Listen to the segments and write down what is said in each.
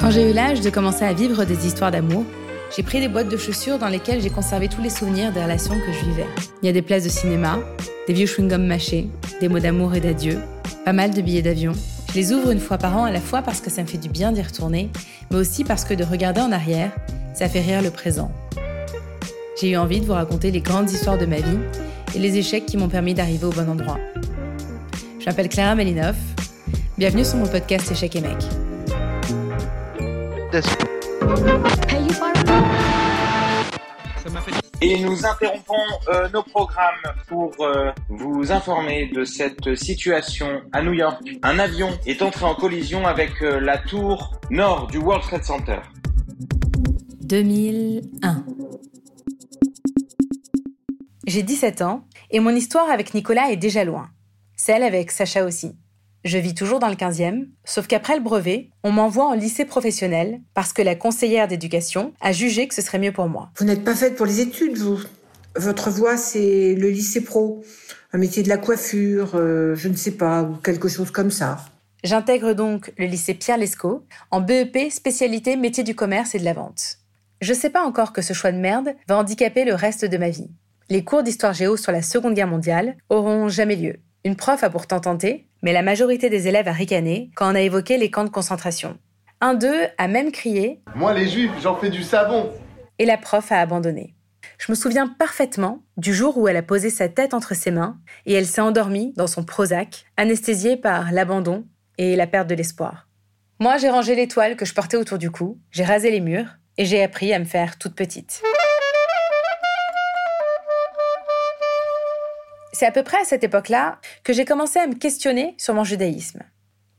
Quand j'ai eu l'âge de commencer à vivre des histoires d'amour, j'ai pris des boîtes de chaussures dans lesquelles j'ai conservé tous les souvenirs des relations que je vivais. Il y a des places de cinéma, des vieux chewing-gums mâchés, des mots d'amour et d'adieu, pas mal de billets d'avion. Je les ouvre une fois par an à la fois parce que ça me fait du bien d'y retourner, mais aussi parce que de regarder en arrière, ça fait rire le présent. J'ai eu envie de vous raconter les grandes histoires de ma vie et les échecs qui m'ont permis d'arriver au bon endroit. Je m'appelle Clara Melinoff. Bienvenue sur mon podcast Échecs et Mec. Et nous interrompons euh, nos programmes pour euh, vous informer de cette situation à New York. Un avion est entré en collision avec euh, la tour nord du World Trade Center. 2001. J'ai 17 ans et mon histoire avec Nicolas est déjà loin. Celle avec Sacha aussi. Je vis toujours dans le 15e, sauf qu'après le brevet, on m'envoie en lycée professionnel parce que la conseillère d'éducation a jugé que ce serait mieux pour moi. Vous n'êtes pas faite pour les études, vous. Votre voie, c'est le lycée pro, un métier de la coiffure, euh, je ne sais pas, ou quelque chose comme ça. J'intègre donc le lycée Pierre Lescaut en BEP spécialité métier du commerce et de la vente. Je sais pas encore que ce choix de merde va handicaper le reste de ma vie. Les cours d'histoire géo sur la Seconde Guerre mondiale auront jamais lieu. Une prof a pourtant tenté, mais la majorité des élèves a ricané quand on a évoqué les camps de concentration. Un d'eux a même crié Moi, les juifs, j'en fais du savon Et la prof a abandonné. Je me souviens parfaitement du jour où elle a posé sa tête entre ses mains et elle s'est endormie dans son Prozac, anesthésiée par l'abandon et la perte de l'espoir. Moi, j'ai rangé les toiles que je portais autour du cou, j'ai rasé les murs et j'ai appris à me faire toute petite. C'est à peu près à cette époque-là que j'ai commencé à me questionner sur mon judaïsme.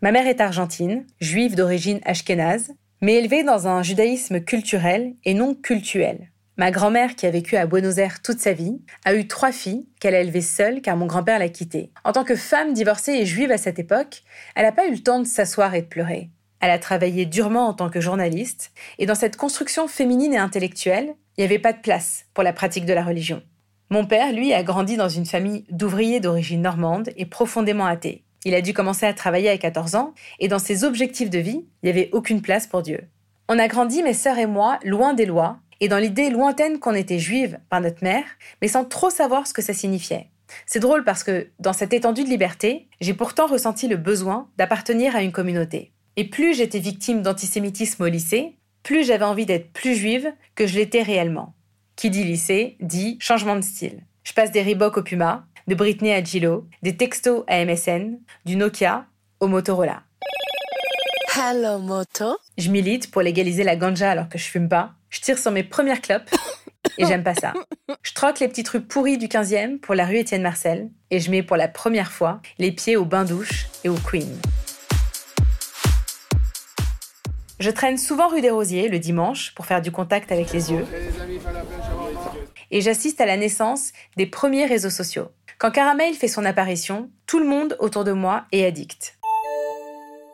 Ma mère est argentine, juive d'origine ashkénaze, mais élevée dans un judaïsme culturel et non cultuel. Ma grand-mère, qui a vécu à Buenos Aires toute sa vie, a eu trois filles qu'elle a élevées seule car mon grand-père l'a quittée. En tant que femme divorcée et juive à cette époque, elle n'a pas eu le temps de s'asseoir et de pleurer. Elle a travaillé durement en tant que journaliste, et dans cette construction féminine et intellectuelle, il n'y avait pas de place pour la pratique de la religion. Mon père, lui, a grandi dans une famille d'ouvriers d'origine normande et profondément athée. Il a dû commencer à travailler à 14 ans, et dans ses objectifs de vie, il n'y avait aucune place pour Dieu. On a grandi, mes sœurs et moi, loin des lois, et dans l'idée lointaine qu'on était juive par notre mère, mais sans trop savoir ce que ça signifiait. C'est drôle parce que, dans cette étendue de liberté, j'ai pourtant ressenti le besoin d'appartenir à une communauté. Et plus j'étais victime d'antisémitisme au lycée, plus j'avais envie d'être plus juive que je l'étais réellement. Qui dit lycée dit changement de style. Je passe des Reebok au Puma, de Britney à Gillo, des textos à MSN, du Nokia au Motorola. Hello Moto. Je milite pour légaliser la ganja alors que je fume pas. Je tire sur mes premières clopes et j'aime pas ça. Je troque les petites rues pourries du 15e pour la rue Étienne Marcel et je mets pour la première fois les pieds au bain-douche et au Queen. Je traîne souvent rue des Rosiers le dimanche pour faire du contact avec les yeux. Et j'assiste à la naissance des premiers réseaux sociaux. Quand Caramel fait son apparition, tout le monde autour de moi est addict.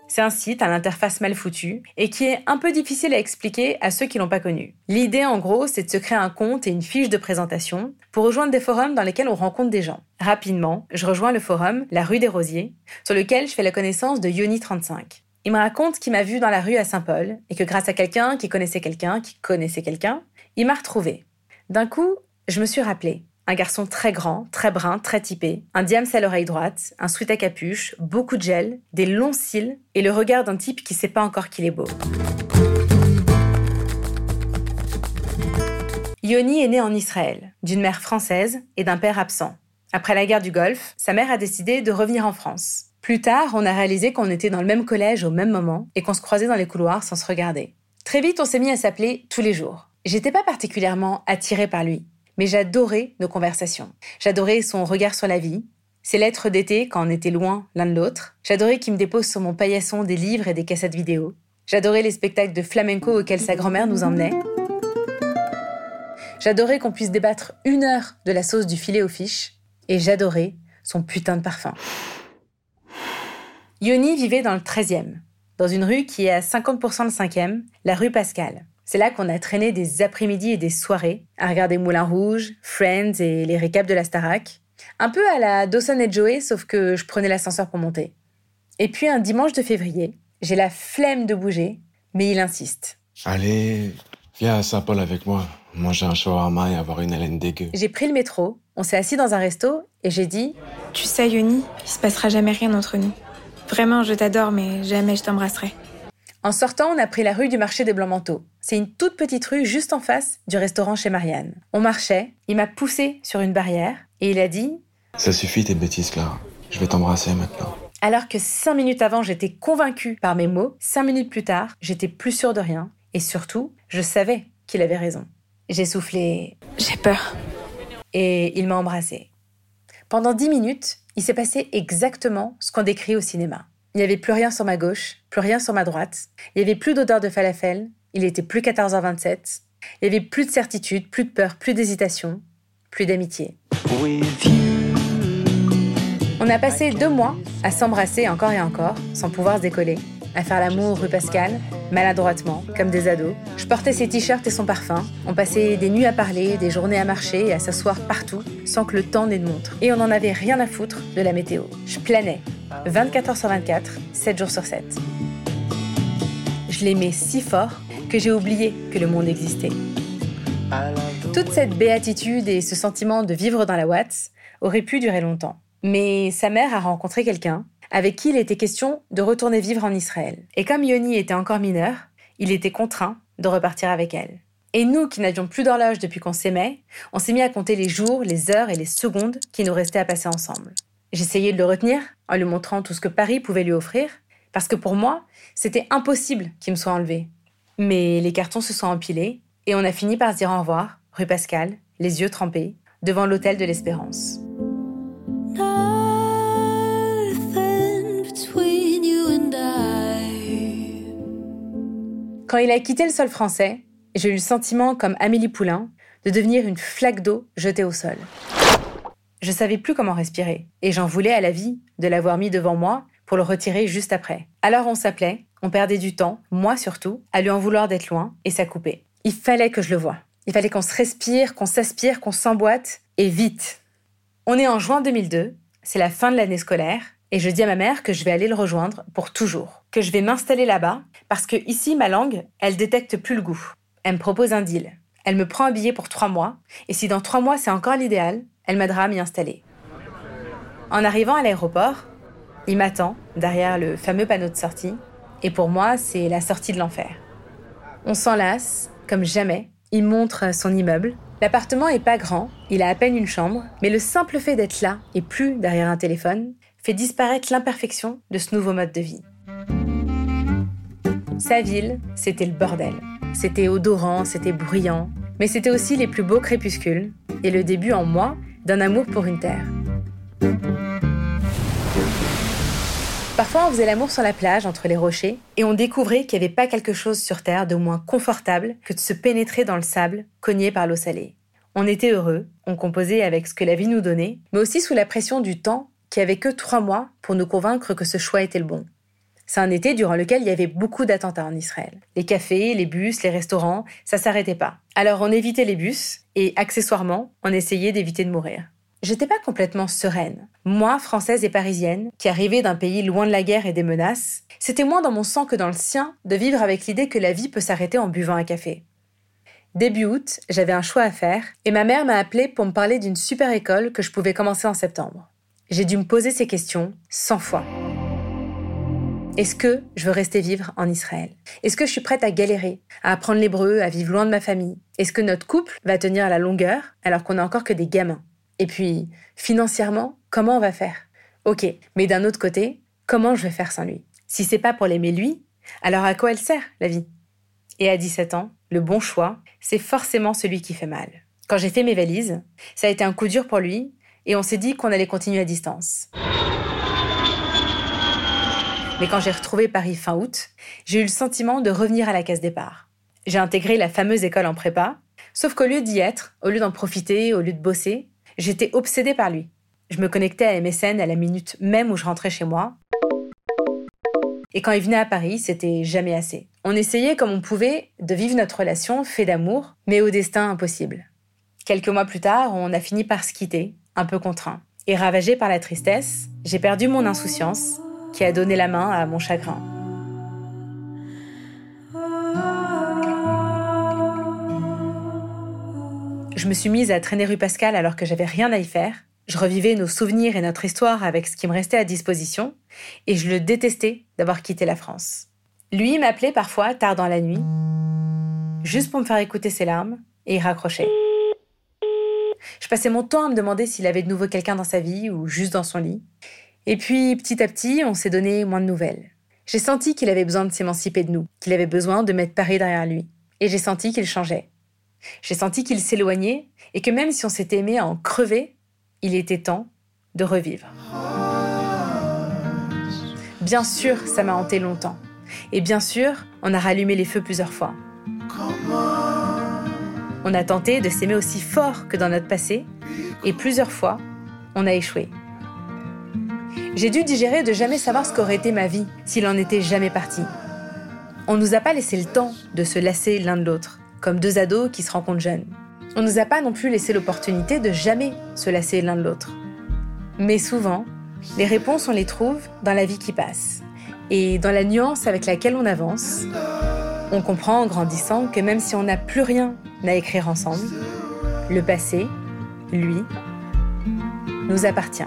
C'est un site à l'interface mal foutue et qui est un peu difficile à expliquer à ceux qui l'ont pas connu. L'idée en gros, c'est de se créer un compte et une fiche de présentation pour rejoindre des forums dans lesquels on rencontre des gens. Rapidement, je rejoins le forum La rue des Rosiers, sur lequel je fais la connaissance de Yoni35. Il me raconte qu'il m'a vu dans la rue à Saint-Paul et que grâce à quelqu'un qui connaissait quelqu'un qui connaissait quelqu'un, il m'a retrouvé. D'un coup, je me suis rappelé. Un garçon très grand, très brun, très typé, un diams à l'oreille droite, un sweat à capuche, beaucoup de gel, des longs cils et le regard d'un type qui sait pas encore qu'il est beau. Yoni est né en Israël, d'une mère française et d'un père absent. Après la guerre du Golfe, sa mère a décidé de revenir en France. Plus tard, on a réalisé qu'on était dans le même collège au même moment et qu'on se croisait dans les couloirs sans se regarder. Très vite, on s'est mis à s'appeler tous les jours. J'étais pas particulièrement attirée par lui, mais j'adorais nos conversations. J'adorais son regard sur la vie, ses lettres d'été quand on était loin l'un de l'autre. J'adorais qu'il me dépose sur mon paillasson des livres et des cassettes vidéo. J'adorais les spectacles de flamenco auxquels sa grand-mère nous emmenait. J'adorais qu'on puisse débattre une heure de la sauce du filet aux fiches. Et j'adorais son putain de parfum. Yoni vivait dans le 13e, dans une rue qui est à 50% le 5e, la rue Pascal. C'est là qu'on a traîné des après-midi et des soirées à regarder Moulin Rouge, Friends et les récaps de la Starac. Un peu à la Dawson et Joey, sauf que je prenais l'ascenseur pour monter. Et puis un dimanche de février, j'ai la flemme de bouger, mais il insiste. Allez, viens à Saint-Paul avec moi, manger un shawarma et avoir une haleine dégueu. J'ai pris le métro, on s'est assis dans un resto et j'ai dit Tu sais, Yoni, il se passera jamais rien entre nous. Vraiment, je t'adore, mais jamais je t'embrasserai. En sortant, on a pris la rue du marché des Blancs-Manteaux. C'est une toute petite rue juste en face du restaurant chez Marianne. On marchait, il m'a poussé sur une barrière et il a dit Ça suffit tes bêtises, Clara. Je vais t'embrasser maintenant. Alors que cinq minutes avant, j'étais convaincue par mes mots, cinq minutes plus tard, j'étais plus sûre de rien. Et surtout, je savais qu'il avait raison. J'ai soufflé J'ai peur. et il m'a embrassée. Pendant dix minutes, il s'est passé exactement ce qu'on décrit au cinéma. Il n'y avait plus rien sur ma gauche, plus rien sur ma droite. Il n'y avait plus d'odeur de falafel. Il était plus 14h27. Il n'y avait plus de certitude, plus de peur, plus d'hésitation, plus d'amitié. On a passé deux mois à s'embrasser encore et encore, sans pouvoir se décoller, à faire l'amour rue Pascal, maladroitement, comme des ados. Je portais ses t-shirts et son parfum. On passait des nuits à parler, des journées à marcher et à s'asseoir partout, sans que le temps n'ait de montre. Et on n'en avait rien à foutre de la météo. Je planais, 24 heures sur 24, 7 jours sur 7. Je l'aimais si fort que j'ai oublié que le monde existait. Toute cette béatitude et ce sentiment de vivre dans la Watts auraient pu durer longtemps. Mais sa mère a rencontré quelqu'un avec qui il était question de retourner vivre en Israël. Et comme Yoni était encore mineur, il était contraint de repartir avec elle. Et nous, qui n'avions plus d'horloge depuis qu'on s'aimait, on s'est mis à compter les jours, les heures et les secondes qui nous restaient à passer ensemble. J'essayais de le retenir en lui montrant tout ce que Paris pouvait lui offrir, parce que pour moi, c'était impossible qu'il me soit enlevé. Mais les cartons se sont empilés et on a fini par se dire au revoir, rue Pascal, les yeux trempés, devant l'hôtel de l'Espérance. Quand il a quitté le sol français, j'ai eu le sentiment, comme Amélie Poulain, de devenir une flaque d'eau jetée au sol. Je savais plus comment respirer, et j'en voulais à la vie de l'avoir mis devant moi pour le retirer juste après. Alors on s'appelait, on perdait du temps, moi surtout, à lui en vouloir d'être loin, et ça coupait. Il fallait que je le voie. Il fallait qu'on se respire, qu'on s'aspire, qu'on s'emboîte, et vite. On est en juin 2002, c'est la fin de l'année scolaire, et je dis à ma mère que je vais aller le rejoindre pour toujours, que je vais m'installer là-bas, parce que ici, ma langue, elle détecte plus le goût. Elle me propose un deal. Elle me prend un billet pour trois mois, et si dans trois mois c'est encore l'idéal, elle m'aidera à m'y installer. En arrivant à l'aéroport, il m'attend derrière le fameux panneau de sortie, et pour moi, c'est la sortie de l'enfer. On s'enlace, comme jamais. Il montre son immeuble. L'appartement est pas grand, il a à peine une chambre, mais le simple fait d'être là et plus derrière un téléphone fait disparaître l'imperfection de ce nouveau mode de vie. Sa ville, c'était le bordel. C'était odorant, c'était bruyant, mais c'était aussi les plus beaux crépuscules et le début en moi d'un amour pour une terre. Parfois, on faisait l'amour sur la plage, entre les rochers, et on découvrait qu'il n'y avait pas quelque chose sur Terre de moins confortable que de se pénétrer dans le sable, cogné par l'eau salée. On était heureux, on composait avec ce que la vie nous donnait, mais aussi sous la pression du temps qui avait que trois mois pour nous convaincre que ce choix était le bon. C'est un été durant lequel il y avait beaucoup d'attentats en Israël. Les cafés, les bus, les restaurants, ça s'arrêtait pas. Alors on évitait les bus et accessoirement, on essayait d'éviter de mourir. J'étais pas complètement sereine. Moi, française et parisienne, qui arrivais d'un pays loin de la guerre et des menaces, c'était moins dans mon sang que dans le sien de vivre avec l'idée que la vie peut s'arrêter en buvant un café. Début août, j'avais un choix à faire et ma mère m'a appelé pour me parler d'une super école que je pouvais commencer en septembre. J'ai dû me poser ces questions 100 fois. Est-ce que je veux rester vivre en Israël? Est-ce que je suis prête à galérer, à apprendre l'hébreu, à vivre loin de ma famille? Est-ce que notre couple va tenir la longueur alors qu'on n'a encore que des gamins? Et puis, financièrement, comment on va faire? Ok, mais d'un autre côté, comment je vais faire sans lui? Si c'est pas pour l'aimer lui, alors à quoi elle sert, la vie? Et à 17 ans, le bon choix, c'est forcément celui qui fait mal. Quand j'ai fait mes valises, ça a été un coup dur pour lui, et on s'est dit qu'on allait continuer à distance. Mais quand j'ai retrouvé Paris fin août, j'ai eu le sentiment de revenir à la case départ. J'ai intégré la fameuse école en prépa, sauf qu'au lieu d'y être, au lieu d'en profiter, au lieu de bosser, j'étais obsédée par lui. Je me connectais à MSN à la minute même où je rentrais chez moi. Et quand il venait à Paris, c'était jamais assez. On essayait comme on pouvait de vivre notre relation fait d'amour, mais au destin impossible. Quelques mois plus tard, on a fini par se quitter, un peu contraint. Et ravagé par la tristesse, j'ai perdu mon insouciance qui a donné la main à mon chagrin. Je me suis mise à traîner rue Pascal alors que j'avais rien à y faire. Je revivais nos souvenirs et notre histoire avec ce qui me restait à disposition, et je le détestais d'avoir quitté la France. Lui m'appelait parfois tard dans la nuit, juste pour me faire écouter ses larmes, et y raccrochait. Je passais mon temps à me demander s'il avait de nouveau quelqu'un dans sa vie ou juste dans son lit. Et puis, petit à petit, on s'est donné moins de nouvelles. J'ai senti qu'il avait besoin de s'émanciper de nous, qu'il avait besoin de mettre Paris derrière lui. Et j'ai senti qu'il changeait. J'ai senti qu'il s'éloignait et que même si on s'était aimé à en crever, il était temps de revivre. Bien sûr, ça m'a hanté longtemps. Et bien sûr, on a rallumé les feux plusieurs fois. On a tenté de s'aimer aussi fort que dans notre passé, et plusieurs fois, on a échoué. J'ai dû digérer de jamais savoir ce qu'aurait été ma vie s'il en était jamais parti. On nous a pas laissé le temps de se lasser l'un de l'autre, comme deux ados qui se rencontrent jeunes. On nous a pas non plus laissé l'opportunité de jamais se lasser l'un de l'autre. Mais souvent, les réponses, on les trouve dans la vie qui passe. Et dans la nuance avec laquelle on avance, on comprend en grandissant que même si on n'a plus rien à écrire ensemble, le passé, lui, nous appartient.